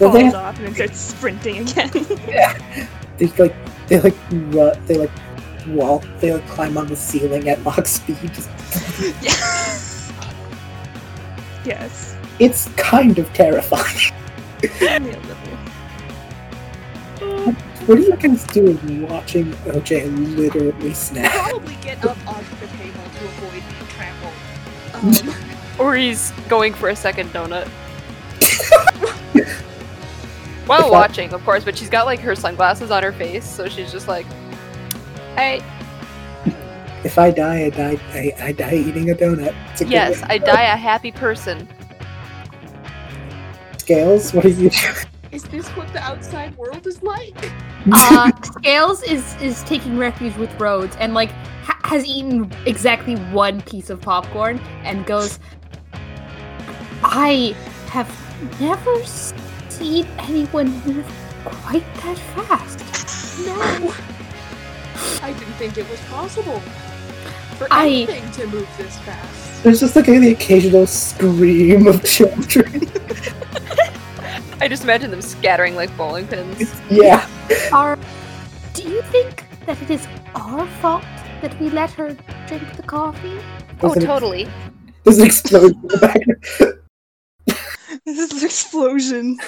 Well, falls they, off, and then starts sprinting again. <laughs> yeah, they like they like run, they like wall they like climb on the ceiling at Mach speed. Just, <laughs> yeah. yes. it's kind of terrifying. Only a little. <laughs> What are you guys doing watching OJ literally snap? Probably get up onto the table to avoid being trampled. Um, Ori's going for a second donut. While watching, of course, but she's got like her sunglasses on her face, so she's just like, "Hey, If I die, I die. I, I die eating a donut. It's a yes, way I die a happy person." Scales, what are you doing? is this what the outside world is like? <laughs> Uh, Scales is is taking refuge with Rhodes and like ha- has eaten exactly one piece of popcorn and goes. I have never seen anyone move quite that fast. No. I didn't think it was possible for I- anything to move this fast. There's just like the occasional scream of children. <laughs> I just imagine them scattering like bowling pins. yeah. Are do you think that it is our fault that we let her drink the coffee? Oh, There's an- totally. There's an explosion in the back. <laughs> <laughs> This is an explosion.